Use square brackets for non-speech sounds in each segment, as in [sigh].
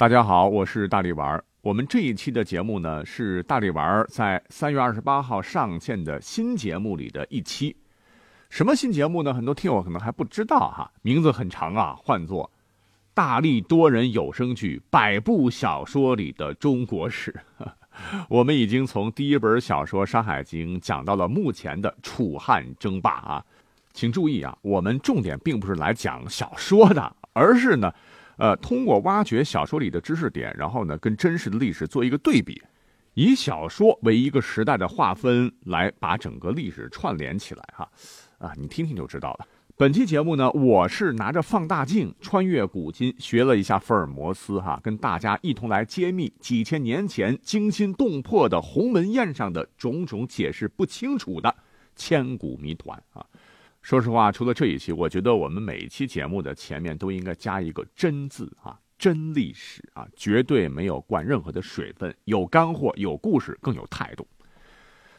大家好，我是大力丸。我们这一期的节目呢，是大力丸在三月二十八号上线的新节目里的一期。什么新节目呢？很多听友可能还不知道哈，名字很长啊，唤作《大力多人有声剧百部小说里的中国史》。[laughs] 我们已经从第一本小说《山海经》讲到了目前的楚汉争霸啊，请注意啊，我们重点并不是来讲小说的，而是呢。呃，通过挖掘小说里的知识点，然后呢，跟真实的历史做一个对比，以小说为一个时代的划分，来把整个历史串联起来哈。啊，你听听就知道了。本期节目呢，我是拿着放大镜穿越古今，学了一下福尔摩斯哈，跟大家一同来揭秘几千年前惊心动魄的鸿门宴上的种种解释不清楚的千古谜团啊。说实话，除了这一期，我觉得我们每一期节目的前面都应该加一个“真”字啊，真历史啊，绝对没有灌任何的水分，有干货，有故事，更有态度。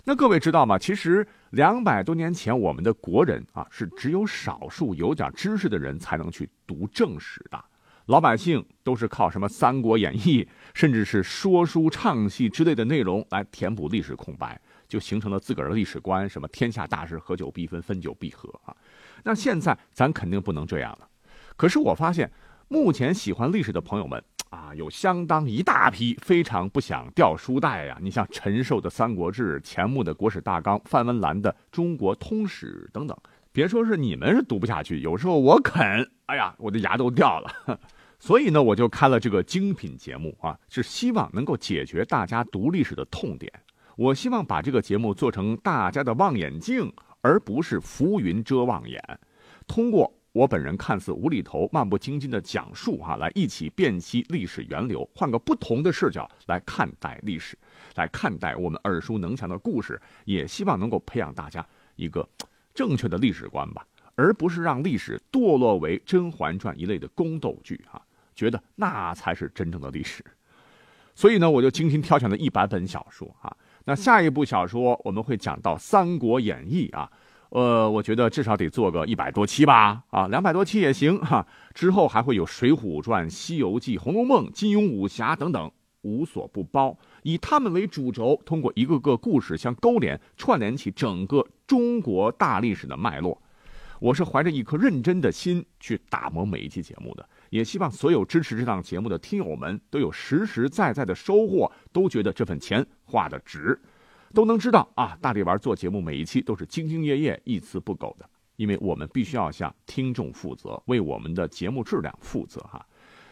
那各位知道吗？其实两百多年前，我们的国人啊，是只有少数有点知识的人才能去读正史的，老百姓都是靠什么《三国演义》，甚至是说书唱戏之类的内容来填补历史空白。就形成了自个儿的历史观，什么天下大事，合久必分，分久必合啊。那现在咱肯定不能这样了。可是我发现，目前喜欢历史的朋友们啊，有相当一大批非常不想掉书袋呀。你像陈寿的《三国志》，钱穆的《国史大纲》，范文澜的《中国通史》等等。别说是你们是读不下去，有时候我啃，哎呀，我的牙都掉了。[laughs] 所以呢，我就开了这个精品节目啊，是希望能够解决大家读历史的痛点。我希望把这个节目做成大家的望远镜，而不是浮云遮望眼。通过我本人看似无厘头、漫不经心的讲述，哈，来一起辨析历史源流，换个不同的视角来看待历史，来看待我们耳熟能详的故事，也希望能够培养大家一个正确的历史观吧，而不是让历史堕落为《甄嬛传》一类的宫斗剧，哈，觉得那才是真正的历史。所以呢，我就精心挑选了一百本小说，哈。那下一部小说我们会讲到《三国演义》啊，呃，我觉得至少得做个一百多期吧，啊，两百多期也行哈。之后还会有《水浒传》《西游记》《红楼梦》《金庸武侠》等等，无所不包。以他们为主轴，通过一个个故事相勾连，串联起整个中国大历史的脉络。我是怀着一颗认真的心去打磨每一期节目的。也希望所有支持这档节目的听友们都有实实在在的收获，都觉得这份钱花的值，都能知道啊，大力丸做节目每一期都是兢兢业业、一丝不苟的，因为我们必须要向听众负责，为我们的节目质量负责哈。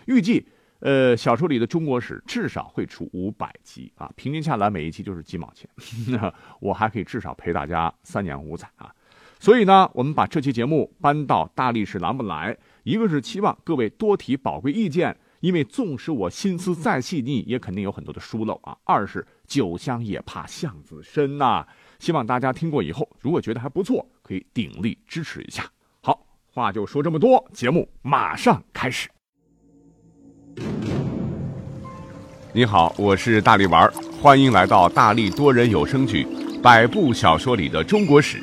预计，呃，小说里的中国史至少会出五百集啊，平均下来每一期就是几毛钱，[laughs] 我还可以至少陪大家三年五载啊。所以呢，我们把这期节目搬到大历史栏目来。一个是期望各位多提宝贵意见，因为纵使我心思再细腻，也肯定有很多的疏漏啊。二是酒香也怕巷子深呐，希望大家听过以后，如果觉得还不错，可以鼎力支持一下。好，话就说这么多，节目马上开始。你好，我是大力丸，欢迎来到大力多人有声剧《百部小说里的中国史》，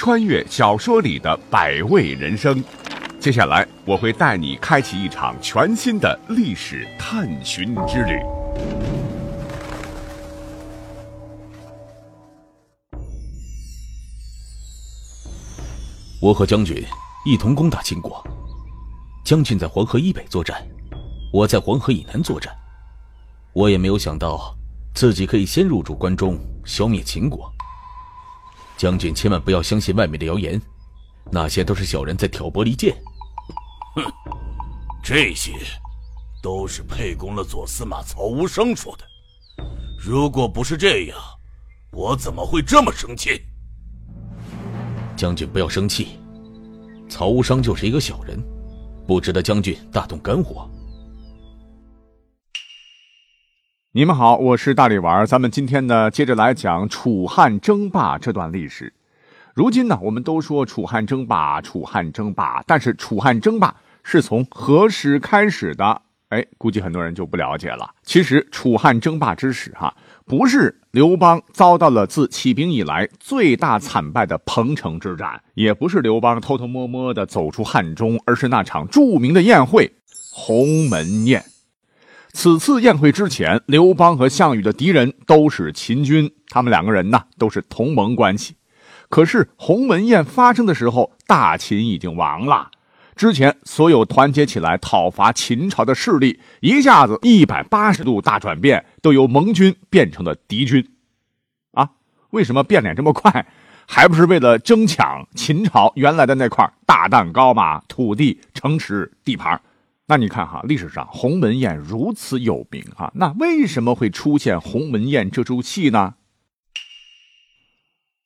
穿越小说里的百味人生。接下来，我会带你开启一场全新的历史探寻之旅。我和将军一同攻打秦国，将军在黄河以北作战，我在黄河以南作战。我也没有想到自己可以先入主关中，消灭秦国。将军千万不要相信外面的谣言，那些都是小人在挑拨离间。哼，这些都是沛公的左司马曹无伤说的。如果不是这样，我怎么会这么生气？将军不要生气，曹无伤就是一个小人，不值得将军大动肝火。你们好，我是大力丸，咱们今天呢，接着来讲楚汉争霸这段历史。如今呢，我们都说楚汉争霸，楚汉争霸，但是楚汉争霸是从何时开始的？哎，估计很多人就不了解了。其实楚汉争霸之始，哈，不是刘邦遭到了自起兵以来最大惨败的彭城之战，也不是刘邦偷偷摸摸的走出汉中，而是那场著名的宴会——鸿门宴。此次宴会之前，刘邦和项羽的敌人都是秦军，他们两个人呢都是同盟关系。可是鸿门宴发生的时候，大秦已经亡了。之前所有团结起来讨伐秦朝的势力，一下子一百八十度大转变，都由盟军变成了敌军。啊，为什么变脸这么快？还不是为了争抢秦朝原来的那块大蛋糕嘛？土地、城池、地盘。那你看哈，历史上鸿门宴如此有名哈，那为什么会出现鸿门宴这出戏呢？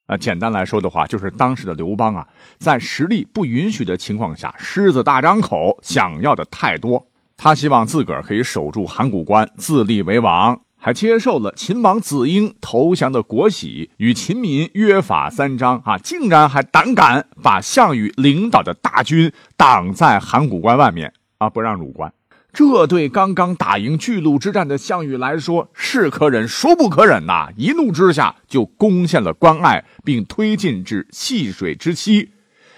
啊，简单来说的话，就是当时的刘邦啊，在实力不允许的情况下，狮子大张口，想要的太多。他希望自个儿可以守住函谷关，自立为王，还接受了秦王子婴投降的国玺，与秦民约法三章啊，竟然还胆敢把项羽领导的大军挡在函谷关外面啊，不让入关。这对刚刚打赢巨鹿之战的项羽来说是可忍，孰不可忍呐！一怒之下就攻陷了关隘，并推进至细水之西。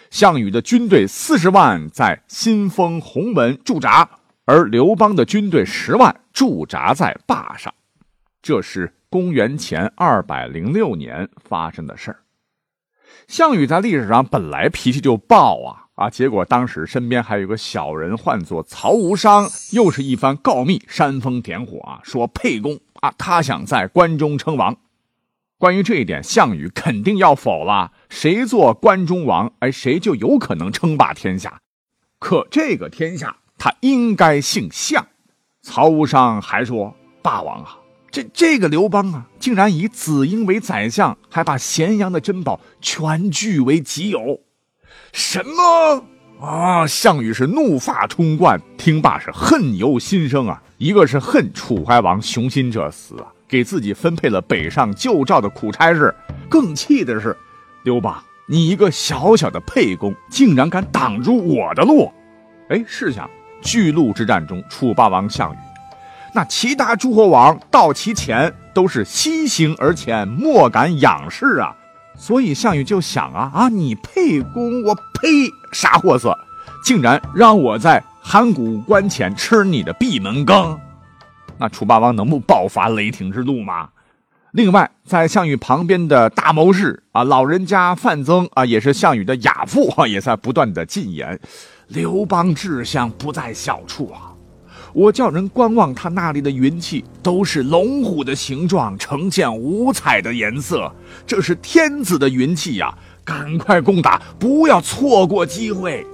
项羽的军队四十万在新丰鸿门驻扎，而刘邦的军队十万驻扎在坝上。这是公元前二百零六年发生的事儿。项羽在历史上本来脾气就暴啊。啊！结果当时身边还有个小人，唤作曹无伤，又是一番告密，煽风点火啊，说沛公啊，他想在关中称王。关于这一点，项羽肯定要否了。谁做关中王，哎，谁就有可能称霸天下。可这个天下，他应该姓项。曹无伤还说：“霸王啊，这这个刘邦啊，竟然以子婴为宰相，还把咸阳的珍宝全据为己有。”什么啊！项羽是怒发冲冠，听罢是恨由心生啊。一个是恨楚怀王雄心者死啊，给自己分配了北上救赵的苦差事；更气的是，刘邦，你一个小小的沛公，竟然敢挡住我的路！哎，试想，巨鹿之战中，楚霸王项羽，那其他诸侯王到其前都是西行而前，莫敢仰视啊。所以项羽就想啊啊，你沛公，我呸，傻货色，竟然让我在函谷关前吃你的闭门羹，那楚霸王能不爆发雷霆之怒吗？另外，在项羽旁边的大谋士啊，老人家范增啊，也是项羽的亚父啊，也在不断的进言，刘邦志向不在小处啊。我叫人观望他那里的云气，都是龙虎的形状，呈现五彩的颜色，这是天子的云气呀！赶快攻打，不要错过机会。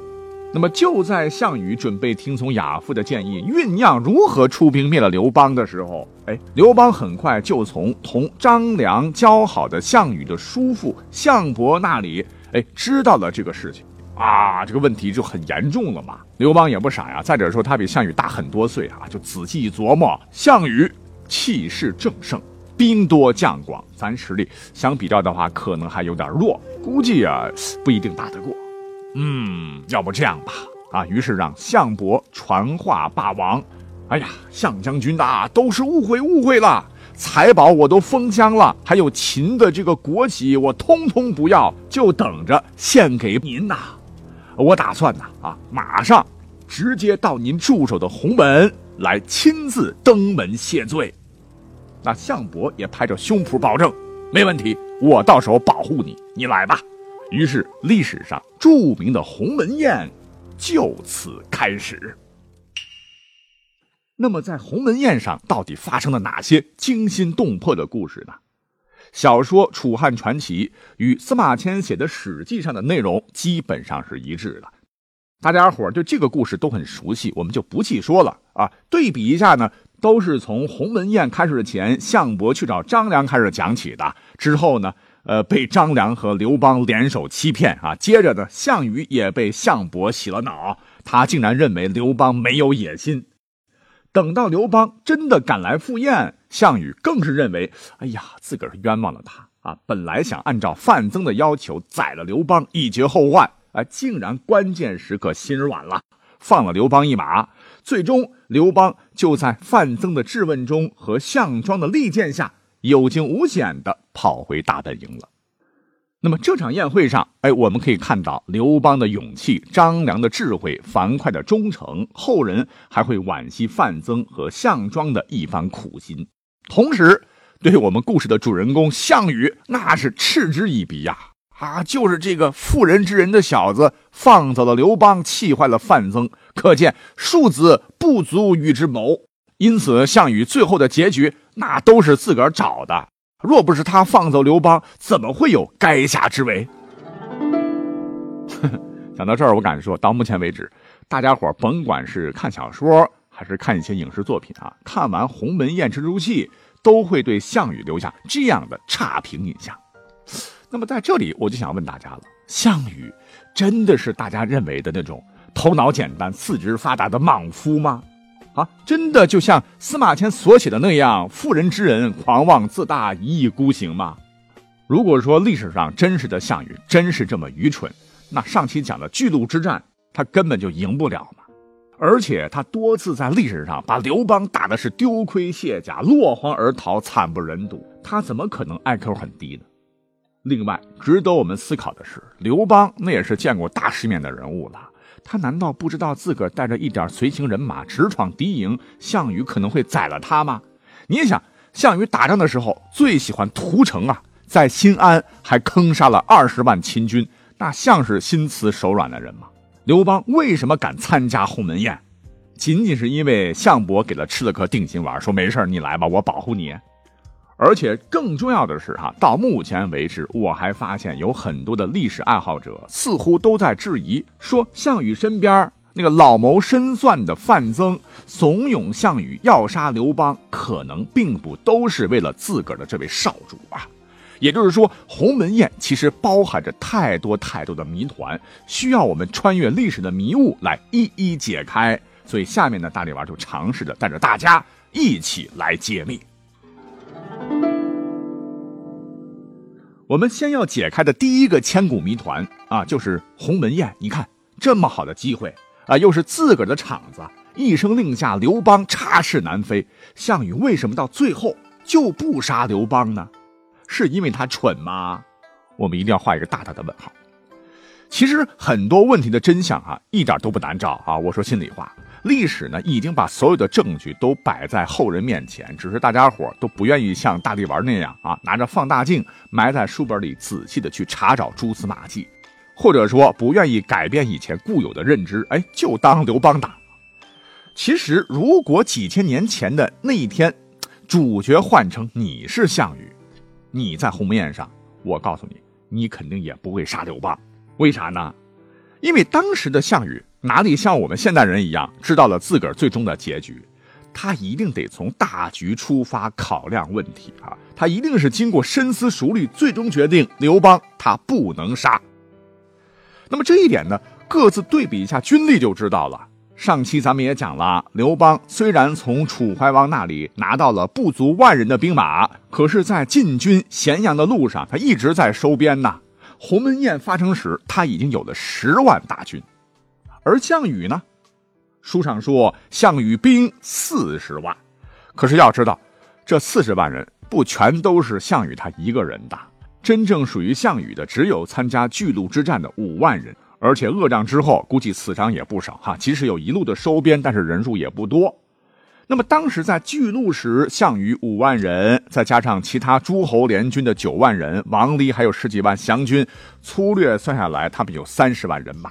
那么就在项羽准备听从亚父的建议，酝酿如何出兵灭了刘邦的时候，哎，刘邦很快就从同张良交好的项羽的叔父项伯那里，哎，知道了这个事情。啊，这个问题就很严重了嘛。刘邦也不傻呀，再者说他比项羽大很多岁啊，就仔细一琢磨，项羽气势正盛，兵多将广，咱实力相比较的话，可能还有点弱，估计啊不一定打得过。嗯，要不这样吧，啊，于是让项伯传话霸王。哎呀，项将军呐，都是误会，误会了。财宝我都封箱了，还有秦的这个国玺，我通通不要，就等着献给您呐。我打算呐，啊，马上直接到您驻守的鸿门来亲自登门谢罪。那项伯也拍着胸脯保证，没问题，我到时候保护你，你来吧。于是历史上著名的鸿门宴就此开始。那么在鸿门宴上到底发生了哪些惊心动魄的故事呢？小说《楚汉传奇》与司马迁写的《史记》上的内容基本上是一致的，大家伙对这个故事都很熟悉，我们就不细说了啊。对比一下呢，都是从鸿门宴开始前，项伯去找张良开始讲起的。之后呢，呃，被张良和刘邦联手欺骗啊。接着呢，项羽也被项伯洗了脑，他竟然认为刘邦没有野心。等到刘邦真的赶来赴宴，项羽更是认为，哎呀，自个儿冤枉了他啊！本来想按照范增的要求宰了刘邦以绝后患，啊，竟然关键时刻心软了，放了刘邦一马。最终，刘邦就在范增的质问中和项庄的利剑下，有惊无险的跑回大本营了。那么这场宴会上，哎，我们可以看到刘邦的勇气、张良的智慧、樊哙的忠诚，后人还会惋惜范增和项庄的一番苦心。同时，对我们故事的主人公项羽，那是嗤之以鼻呀！啊，就是这个妇人之仁的小子，放走了刘邦，气坏了范增，可见庶子不足与之谋。因此，项羽最后的结局，那都是自个儿找的。若不是他放走刘邦，怎么会有垓下之围？[laughs] 讲到这儿，我敢说，到目前为止，大家伙甭管是看小说还是看一些影视作品啊，看完《鸿门宴》这出戏，都会对项羽留下这样的差评印象。那么在这里，我就想问大家了：项羽真的是大家认为的那种头脑简单、四肢发达的莽夫吗？啊，真的就像司马迁所写的那样，妇人之仁，狂妄自大，一意孤行吗？如果说历史上真实的项羽真是这么愚蠢，那上期讲的巨鹿之战，他根本就赢不了嘛。而且他多次在历史上把刘邦打的是丢盔卸甲、落荒而逃、惨不忍睹，他怎么可能 IQ 很低呢？另外，值得我们思考的是，刘邦那也是见过大世面的人物了。他难道不知道自个儿带着一点随行人马直闯敌营，项羽可能会宰了他吗？你想，项羽打仗的时候最喜欢屠城啊，在新安还坑杀了二十万秦军，那像是心慈手软的人吗？刘邦为什么敢参加鸿门宴？仅仅是因为项伯给他吃了颗定心丸，说没事你来吧，我保护你。而且更重要的是，哈，到目前为止，我还发现有很多的历史爱好者似乎都在质疑，说项羽身边那个老谋深算的范增怂恿项羽要杀刘邦，可能并不都是为了自个儿的这位少主啊。也就是说，鸿门宴其实包含着太多太多的谜团，需要我们穿越历史的迷雾来一一解开。所以，下面呢，大力丸就尝试着带着大家一起来揭秘。我们先要解开的第一个千古谜团啊，就是鸿门宴。你看这么好的机会啊，又是自个儿的场子，一声令下，刘邦插翅难飞。项羽为什么到最后就不杀刘邦呢？是因为他蠢吗？我们一定要画一个大大的问号。其实很多问题的真相啊，一点都不难找啊。我说心里话。历史呢，已经把所有的证据都摆在后人面前，只是大家伙都不愿意像大力丸那样啊，拿着放大镜埋在书本里仔细的去查找蛛丝马迹，或者说不愿意改变以前固有的认知，哎，就当刘邦打。其实，如果几千年前的那一天，主角换成你是项羽，你在鸿门宴上，我告诉你，你肯定也不会杀刘邦。为啥呢？因为当时的项羽。哪里像我们现代人一样知道了自个儿最终的结局？他一定得从大局出发考量问题啊！他一定是经过深思熟虑，最终决定刘邦他不能杀。那么这一点呢，各自对比一下军力就知道了。上期咱们也讲了，刘邦虽然从楚怀王那里拿到了不足万人的兵马，可是，在进军咸阳的路上，他一直在收编呐。鸿门宴发生时，他已经有了十万大军。而项羽呢？书上说项羽兵四十万，可是要知道，这四十万人不全都是项羽他一个人的。真正属于项羽的，只有参加巨鹿之战的五万人，而且恶战之后，估计死伤也不少哈。即使有一路的收编，但是人数也不多。那么当时在巨鹿时，项羽五万人，再加上其他诸侯联军的九万人，王离还有十几万降军，粗略算下来，他们有三十万人马。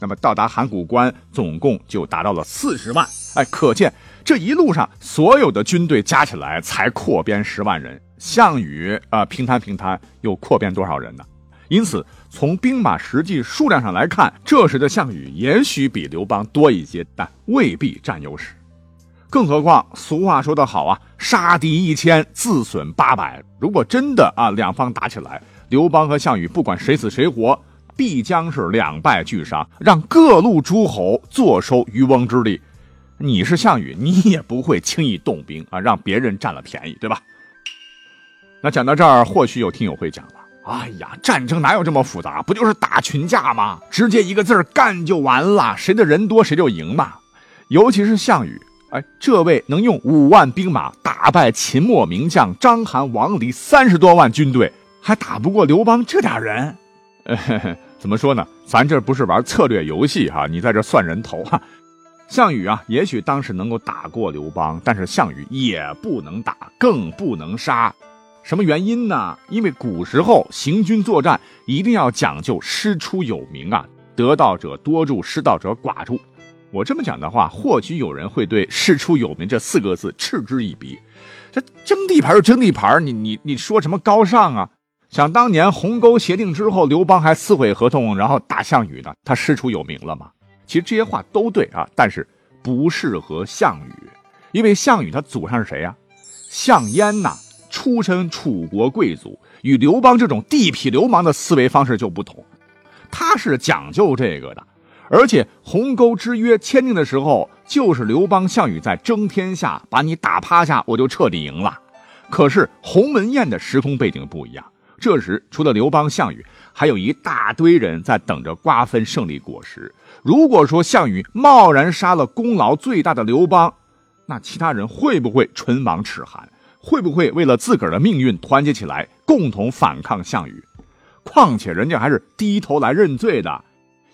那么到达函谷关，总共就达到了四十万。哎，可见这一路上所有的军队加起来才扩编十万人。项羽啊，平摊平摊又扩编多少人呢？因此，从兵马实际数量上来看，这时的项羽也许比刘邦多一些，但未必占优势。更何况，俗话说得好啊，“杀敌一千，自损八百”。如果真的啊，两方打起来，刘邦和项羽不管谁死谁活。必将是两败俱伤，让各路诸侯坐收渔翁之利。你是项羽，你也不会轻易动兵啊，让别人占了便宜，对吧？那讲到这儿，或许有听友会讲了：“哎呀，战争哪有这么复杂？不就是打群架吗？直接一个字儿干就完了，谁的人多谁就赢嘛。尤其是项羽，哎，这位能用五万兵马打败秦末名将章邯、王离三十多万军队。”还打不过刘邦这点人？呃，[laughs] 怎么说呢？咱这不是玩策略游戏哈，你在这算人头哈。项羽啊，也许当时能够打过刘邦，但是项羽也不能打，更不能杀。什么原因呢？因为古时候行军作战一定要讲究师出有名啊，得道者多助，失道者寡助。我这么讲的话，或许有人会对“师出有名”这四个字嗤之以鼻。这争地盘就争地盘，你你你说什么高尚啊？想当年鸿沟协定之后，刘邦还撕毁合同，然后打项羽呢，他师出有名了吗？其实这些话都对啊，但是不适合项羽，因为项羽他祖上是谁呀？项燕呐，出身楚国贵族，与刘邦这种地痞流氓的思维方式就不同，他是讲究这个的。而且鸿沟之约签订的时候，就是刘邦、项羽在争天下，把你打趴下，我就彻底赢了。可是鸿门宴的时空背景不一样。这时，除了刘邦、项羽，还有一大堆人在等着瓜分胜利果实。如果说项羽贸然杀了功劳最大的刘邦，那其他人会不会唇亡齿寒？会不会为了自个儿的命运团结起来，共同反抗项羽？况且人家还是低头来认罪的，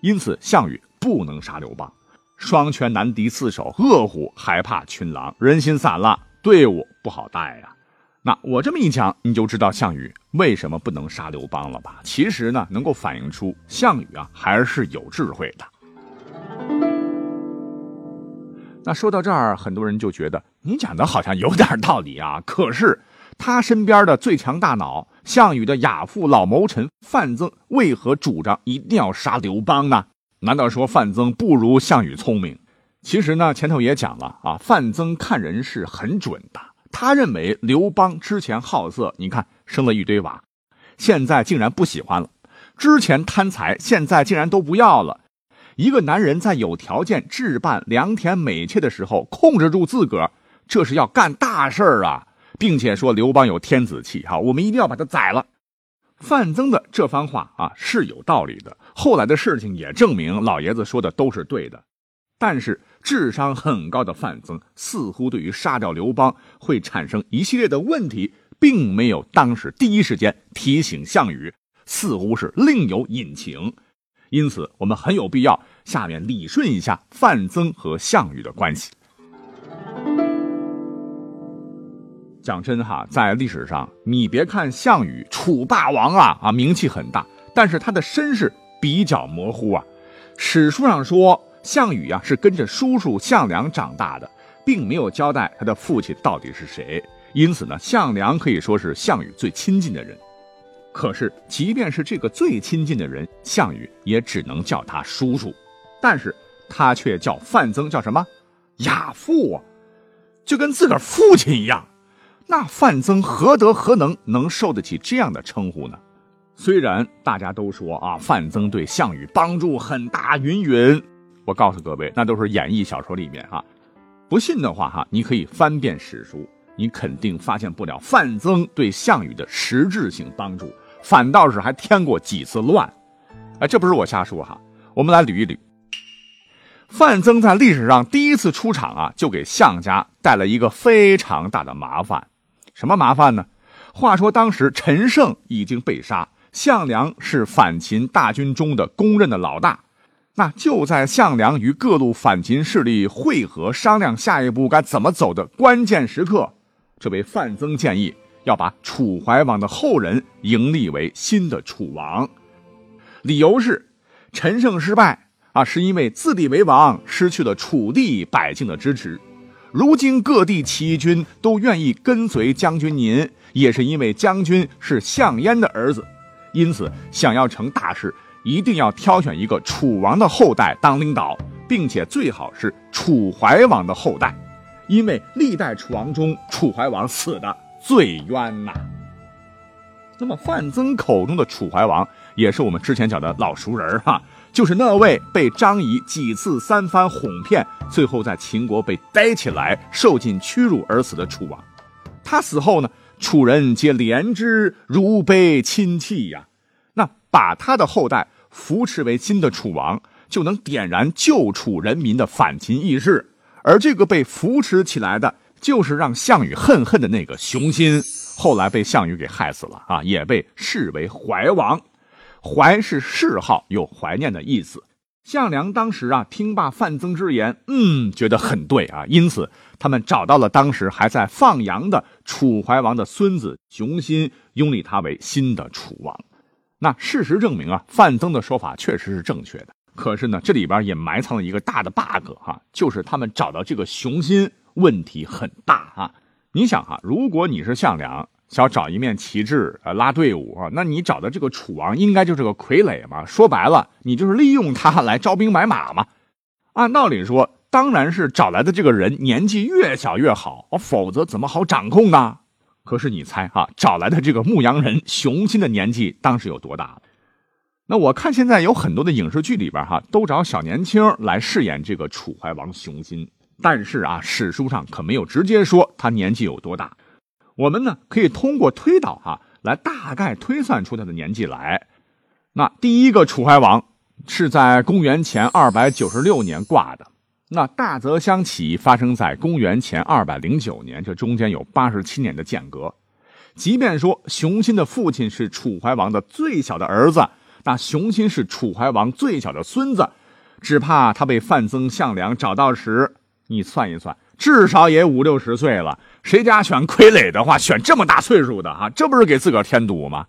因此项羽不能杀刘邦。双拳难敌四手，饿虎还怕群狼，人心散了，队伍不好带呀。那我这么一讲，你就知道项羽为什么不能杀刘邦了吧？其实呢，能够反映出项羽啊还是有智慧的。那说到这儿，很多人就觉得你讲的好像有点道理啊。可是他身边的最强大脑项羽的亚父老谋臣范增，为何主张一定要杀刘邦呢？难道说范增不如项羽聪明？其实呢，前头也讲了啊，范增看人是很准的。他认为刘邦之前好色，你看生了一堆娃，现在竟然不喜欢了；之前贪财，现在竟然都不要了。一个男人在有条件置办良田美妾的时候，控制住自个儿，这是要干大事儿啊！并且说刘邦有天子气，哈，我们一定要把他宰了。范增的这番话啊是有道理的，后来的事情也证明老爷子说的都是对的。但是智商很高的范增似乎对于杀掉刘邦会产生一系列的问题，并没有当时第一时间提醒项羽，似乎是另有隐情。因此，我们很有必要下面理顺一下范增和项羽的关系。讲真哈，在历史上，你别看项羽楚霸王啊啊名气很大，但是他的身世比较模糊啊。史书上说。项羽啊，是跟着叔叔项梁长大的，并没有交代他的父亲到底是谁。因此呢，项梁可以说是项羽最亲近的人。可是，即便是这个最亲近的人，项羽也只能叫他叔叔。但是他却叫范增叫什么？亚父啊，就跟自个儿父亲一样。那范增何德何能，能受得起这样的称呼呢？虽然大家都说啊，范增对项羽帮助很大，云云。我告诉各位，那都是演义小说里面哈，不信的话哈，你可以翻遍史书，你肯定发现不了范增对项羽的实质性帮助，反倒是还添过几次乱。哎，这不是我瞎说哈，我们来捋一捋。范增在历史上第一次出场啊，就给项家带来一个非常大的麻烦。什么麻烦呢？话说当时陈胜已经被杀，项梁是反秦大军中的公认的老大。那就在项梁与各路反秦势力会合商量下一步该怎么走的关键时刻，这位范增建议要把楚怀王的后人迎立为新的楚王，理由是陈胜失败啊，是因为自立为王失去了楚地百姓的支持，如今各地起义军都愿意跟随将军您，也是因为将军是项燕的儿子，因此想要成大事。一定要挑选一个楚王的后代当领导，并且最好是楚怀王的后代，因为历代楚王中楚怀王死的最冤呐。那么范增口中的楚怀王，也是我们之前讲的老熟人哈，就是那位被张仪几次三番哄骗，最后在秦国被逮起来受尽屈辱而死的楚王。他死后呢，楚人皆怜之如悲亲戚呀。那把他的后代。扶持为新的楚王，就能点燃救楚人民的反秦义士。而这个被扶持起来的，就是让项羽恨恨的那个熊心，后来被项羽给害死了啊，也被视为怀王。怀是谥号，有怀念的意思。项梁当时啊，听罢范增之言，嗯，觉得很对啊，因此他们找到了当时还在放羊的楚怀王的孙子熊心，拥立他为新的楚王。那事实证明啊，范增的说法确实是正确的。可是呢，这里边也埋藏了一个大的 bug 哈，就是他们找到这个熊心问题很大啊。你想哈，如果你是项梁。想找一面旗帜，呃，拉队伍啊，那你找的这个楚王应该就是个傀儡嘛？说白了，你就是利用他来招兵买马嘛。[laughs] 按道理说，当然是找来的这个人年纪越小越好，否则怎么好掌控呢？可是你猜哈，找来的这个牧羊人熊心的年纪当时有多大？那我看现在有很多的影视剧里边哈，都找小年轻来饰演这个楚怀王熊心，但是啊，史书上可没有直接说他年纪有多大。我们呢可以通过推导哈，来大概推算出他的年纪来。那第一个楚怀王是在公元前二百九十六年挂的。那大泽乡起义发生在公元前二百零九年，这中间有八十七年的间隔。即便说熊心的父亲是楚怀王的最小的儿子，那熊心是楚怀王最小的孙子，只怕他被范增、项梁找到时，你算一算。至少也五六十岁了，谁家选傀儡的话，选这么大岁数的啊？这不是给自个儿添堵吗？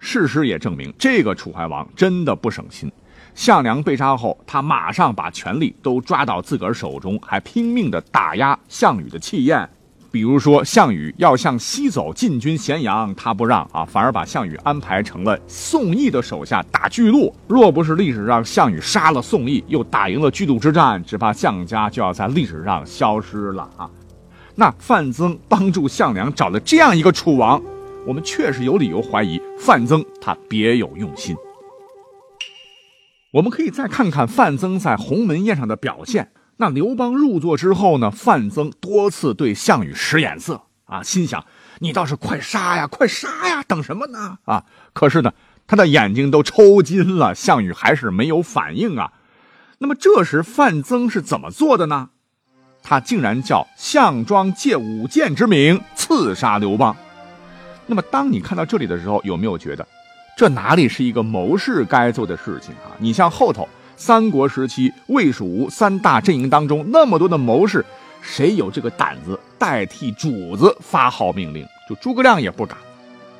事实也证明，这个楚怀王真的不省心。项梁被杀后，他马上把权力都抓到自个儿手中，还拼命的打压项羽的气焰。比如说，项羽要向西走，进军咸阳，他不让啊，反而把项羽安排成了宋义的手下打巨鹿。若不是历史上项羽杀了宋义，又打赢了巨鹿之战，只怕项家就要在历史上消失了啊！那范增帮助项梁找了这样一个楚王，我们确实有理由怀疑范增他别有用心。我们可以再看看范增在鸿门宴上的表现。那刘邦入座之后呢？范增多次对项羽使眼色啊，心想你倒是快杀呀，快杀呀，等什么呢？啊！可是呢，他的眼睛都抽筋了，项羽还是没有反应啊。那么这时范增是怎么做的呢？他竟然叫项庄借舞剑之名刺杀刘邦。那么当你看到这里的时候，有没有觉得这哪里是一个谋士该做的事情啊？你像后头。三国时期，魏蜀吴三大阵营当中，那么多的谋士，谁有这个胆子代替主子发号命令？就诸葛亮也不敢。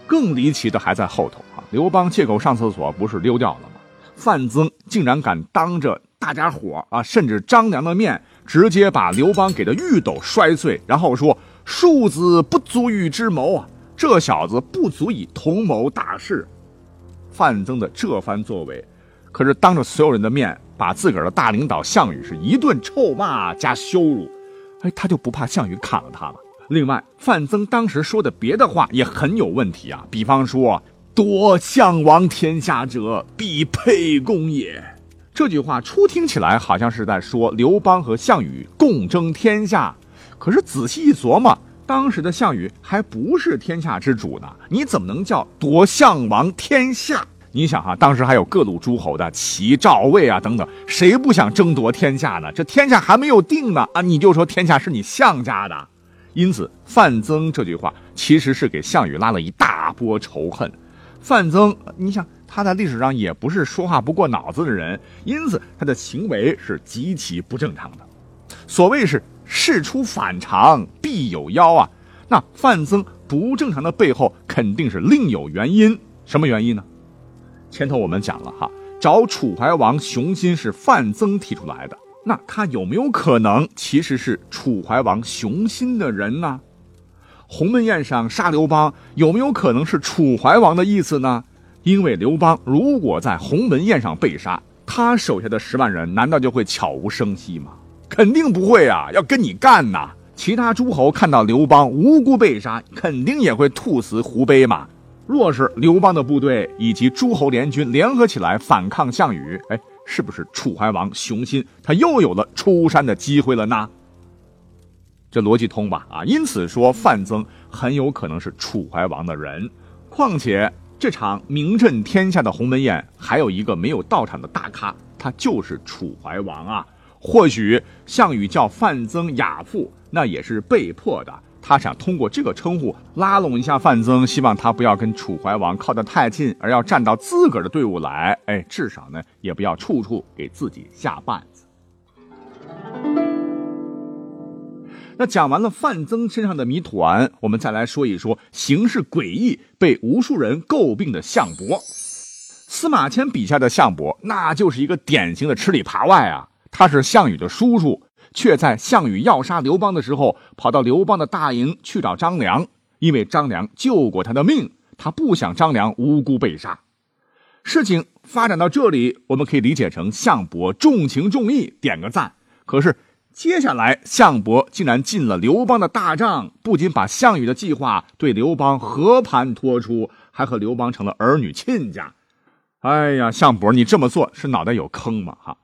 更离奇的还在后头啊！刘邦借口上厕所不是溜掉了吗？范增竟然敢当着大家伙啊，甚至张良的面，直接把刘邦给的玉斗摔碎，然后说：“庶子不足与之谋啊，这小子不足以同谋大事。”范增的这番作为。可是当着所有人的面，把自个儿的大领导项羽是一顿臭骂加羞辱，哎，他就不怕项羽砍了他了？另外，范增当时说的别的话也很有问题啊，比方说“夺项王天下者，必沛公也”，这句话初听起来好像是在说刘邦和项羽共争天下，可是仔细一琢磨，当时的项羽还不是天下之主呢，你怎么能叫夺项王天下？你想哈，当时还有各路诸侯的齐、赵、魏啊等等，谁不想争夺天下呢？这天下还没有定呢啊，你就说天下是你项家的，因此范增这句话其实是给项羽拉了一大波仇恨。范增，你想他在历史上也不是说话不过脑子的人，因此他的行为是极其不正常的。所谓是事出反常必有妖啊，那范增不正常的背后肯定是另有原因，什么原因呢？前头我们讲了哈，找楚怀王雄心是范增提出来的，那他有没有可能其实是楚怀王雄心的人呢？鸿门宴上杀刘邦有没有可能是楚怀王的意思呢？因为刘邦如果在鸿门宴上被杀，他手下的十万人难道就会悄无声息吗？肯定不会啊，要跟你干呐！其他诸侯看到刘邦无辜被杀，肯定也会兔死狐悲嘛。若是刘邦的部队以及诸侯联军联合起来反抗项羽，哎，是不是楚怀王雄心他又有了出山的机会了呢？这逻辑通吧？啊，因此说范增很有可能是楚怀王的人。况且这场名震天下的鸿门宴，还有一个没有到场的大咖，他就是楚怀王啊！或许项羽叫范增亚父，那也是被迫的。他想通过这个称呼拉拢一下范增，希望他不要跟楚怀王靠得太近，而要站到自个儿的队伍来。哎，至少呢，也不要处处给自己下绊子。那讲完了范增身上的谜团，我们再来说一说行事诡异、被无数人诟病的项伯。司马迁笔下的项伯，那就是一个典型的吃里扒外啊！他是项羽的叔叔。却在项羽要杀刘邦的时候，跑到刘邦的大营去找张良，因为张良救过他的命，他不想张良无辜被杀。事情发展到这里，我们可以理解成项伯重情重义，点个赞。可是接下来，项伯竟然进了刘邦的大帐，不仅把项羽的计划对刘邦和盘托出，还和刘邦成了儿女亲家。哎呀，项伯，你这么做是脑袋有坑吗？哈！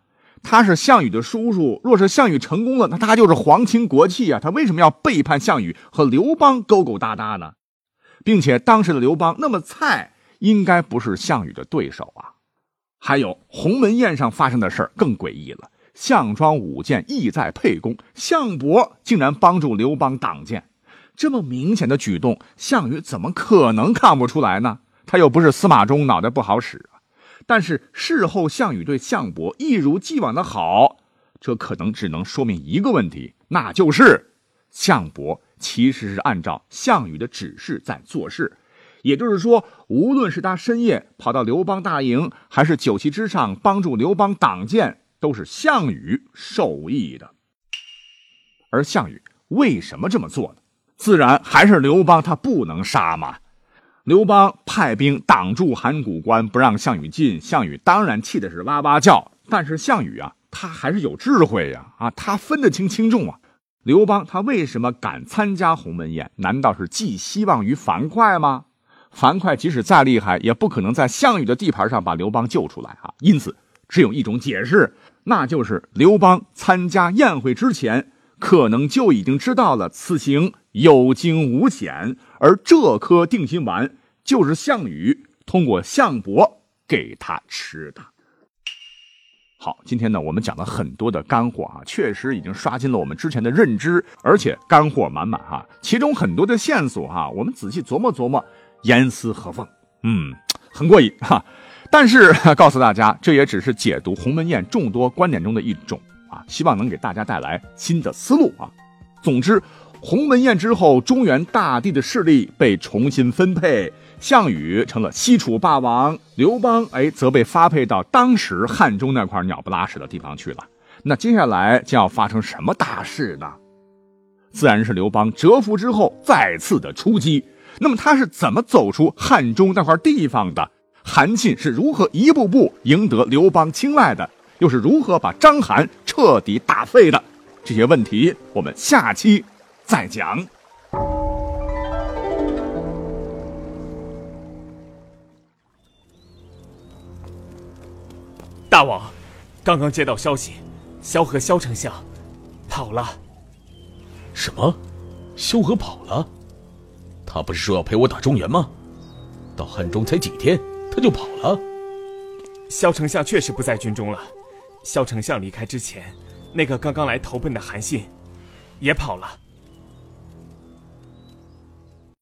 他是项羽的叔叔，若是项羽成功了，那他就是皇亲国戚啊！他为什么要背叛项羽，和刘邦勾勾搭搭呢？并且当时的刘邦那么菜，应该不是项羽的对手啊！还有鸿门宴上发生的事儿更诡异了，项庄舞剑，意在沛公，项伯竟然帮助刘邦挡剑，这么明显的举动，项羽怎么可能看不出来呢？他又不是司马衷，脑袋不好使。但是事后，项羽对项伯一如既往的好，这可能只能说明一个问题，那就是项伯其实是按照项羽的指示在做事。也就是说，无论是他深夜跑到刘邦大营，还是酒席之上帮助刘邦挡箭，都是项羽授意的。而项羽为什么这么做呢？自然还是刘邦他不能杀嘛。刘邦派兵挡住函谷关，不让项羽进。项羽当然气的是哇哇叫。但是项羽啊，他还是有智慧呀！啊，他分得清轻重啊。刘邦他为什么敢参加鸿门宴？难道是寄希望于樊哙吗？樊哙即使再厉害，也不可能在项羽的地盘上把刘邦救出来啊！因此，只有一种解释，那就是刘邦参加宴会之前，可能就已经知道了此行有惊无险。而这颗定心丸就是项羽通过项伯给他吃的。好，今天呢，我们讲了很多的干货啊，确实已经刷新了我们之前的认知，而且干货满满哈。其中很多的线索哈，我们仔细琢磨琢磨，严丝合缝，嗯，很过瘾哈。但是 [laughs] 告诉大家，这也只是解读鸿门宴众多观点中的一种啊，希望能给大家带来新的思路啊。总之。鸿门宴之后，中原大地的势力被重新分配，项羽成了西楚霸王，刘邦哎则被发配到当时汉中那块鸟不拉屎的地方去了。那接下来将要发生什么大事呢？自然是刘邦蛰伏之后再次的出击。那么他是怎么走出汉中那块地方的？韩信是如何一步步赢得刘邦青睐的？又是如何把章邯彻底打废的？这些问题，我们下期。再讲，大王，刚刚接到消息，萧何萧丞相跑了。什么？萧何跑了？他不是说要陪我打中原吗？到汉中才几天，他就跑了？萧丞相确实不在军中了。萧丞相离开之前，那个刚刚来投奔的韩信也跑了。